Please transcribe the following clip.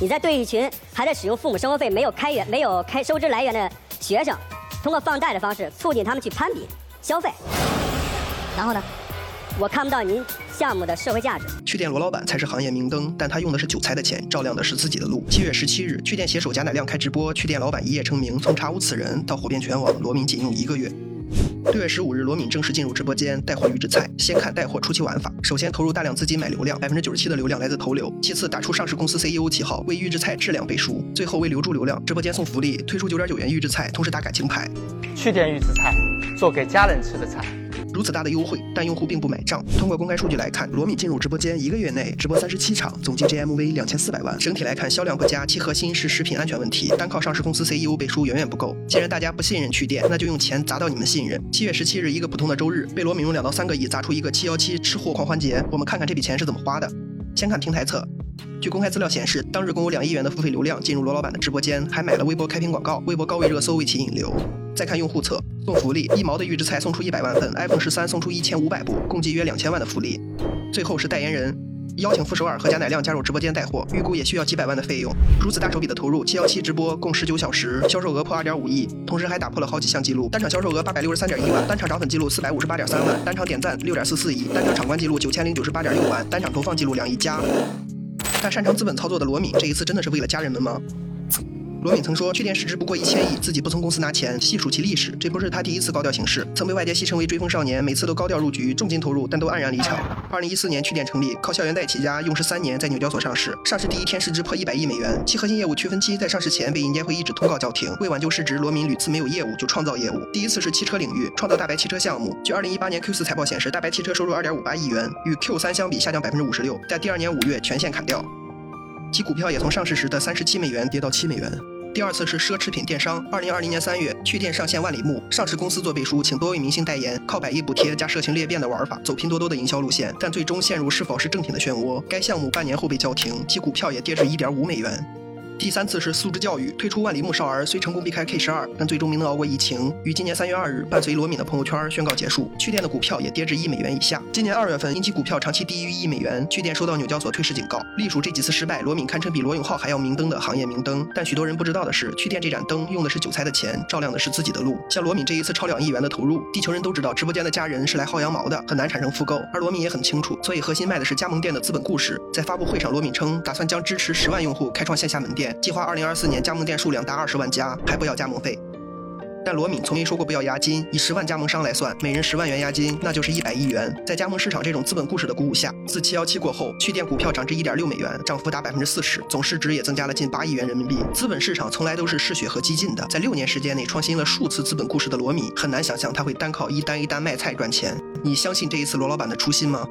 你在对一群还在使用父母生活费没有开源、没有开收支来源的学生，通过放贷的方式促进他们去攀比消费。然后呢，我看不到您项目的社会价值。趣店罗老板才是行业明灯，但他用的是韭菜的钱，照亮的是自己的路。七月十七日，趣店携手贾乃亮开直播，趣店老板一夜成名，从查无此人到火遍全网，罗敏仅用一个月。六月十五日，罗敏正式进入直播间带货预制菜。先看带货初期玩法，首先投入大量资金买流量，百分之九十七的流量来自投流。其次打出上市公司 CEO 旗号，为预制菜质量背书。最后为留住流量，直播间送福利，推出九点九元预制菜，同时打感情牌。去店预制菜，做给家人吃的菜。如此大的优惠，但用户并不买账。通过公开数据来看，罗敏进入直播间一个月内直播三十七场，总计 GMV 两千四百万。整体来看销量不佳，其核心是食品安全问题，单靠上市公司 CEO 背书远远不够。既然大家不信任趣店，那就用钱砸到你们信任。七月十七日，一个普通的周日，被罗敏用两到三个亿砸出一个七幺七吃货狂欢节。我们看看这笔钱是怎么花的。先看平台侧，据公开资料显示，当日共有两亿元的付费流量进入罗老板的直播间，还买了微博开屏广告，微博高位热搜为其引流。再看用户侧，送福利，一毛的预制菜送出一百万份，iPhone 十三送出一千五百部，共计约两千万的福利。最后是代言人，邀请傅首尔和贾乃亮加入直播间带货，预估也需要几百万的费用。如此大手笔的投入，七幺七直播共十九小时，销售额破二点五亿，同时还打破了好几项记录，单场销售额八百六十三点一万，单场涨粉记录四百五十八点三万，单场点赞六点四四亿，单场场观记录九千零九十八点六万，单场投放记录两亿加。但擅长资本操作的罗敏，这一次真的是为了家人们吗？罗敏曾说，去年市值不过一千亿，自己不从公司拿钱。细数其历史，这不是他第一次高调行事，曾被外界戏称为追风少年，每次都高调入局，重金投入，但都黯然离场。二零一四年，趣店成立，靠校园贷起家，用时三年，在纽交所上市。上市第一天市值破一百亿美元，其核心业务区分期在上市前被银监会一纸通告叫停。为挽救市值，罗敏屡次没有业务就创造业务。第一次是汽车领域，创造大白汽车项目。据二零一八年 Q 四财报显示，大白汽车收入二点五八亿元，与 Q 三相比下降百分之五十六，在第二年五月全线砍掉。其股票也从上市时的三十七美元跌到七美元。第二次是奢侈品电商，二零二零年三月，趣店上线万里木，上市公司做背书，请多位明星代言，靠百亿补贴加社情裂变的玩法，走拼多多的营销路线，但最终陷入是否是正品的漩涡。该项目半年后被叫停，其股票也跌至一点五美元。第三次是素质教育，推出万里木少儿，虽成功避开 K 十二，但最终没能熬过疫情，于今年三月二日伴随罗敏的朋友圈宣告结束。趣店的股票也跌至一美元以下。今年二月份，因其股票长期低于一美元，趣店收到纽交所退市警告。隶属这几次失败，罗敏堪称比罗永浩还要明灯的行业明灯。但许多人不知道的是，趣店这盏灯用的是韭菜的钱，照亮的是自己的路。像罗敏这一次超两亿元的投入，地球人都知道，直播间的家人是来薅羊毛的，很难产生复购。而罗敏也很清楚，所以核心卖的是加盟店的资本故事。在发布会上，罗敏称打算将支持十万用户开创线下门店，计划二零二四。年加盟店数量达二十万家，还不要加盟费。但罗敏从没说过不要押金，以十万加盟商来算，每人十万元押金，那就是一百亿元。在加盟市场这种资本故事的鼓舞下，自七幺七过后，趣店股票涨至一点六美元，涨幅达百分之四十，总市值也增加了近八亿元人民币。资本市场从来都是嗜血和激进的，在六年时间内创新了数次资本故事的罗敏，很难想象他会单靠一单一单卖菜赚钱。你相信这一次罗老板的初心吗？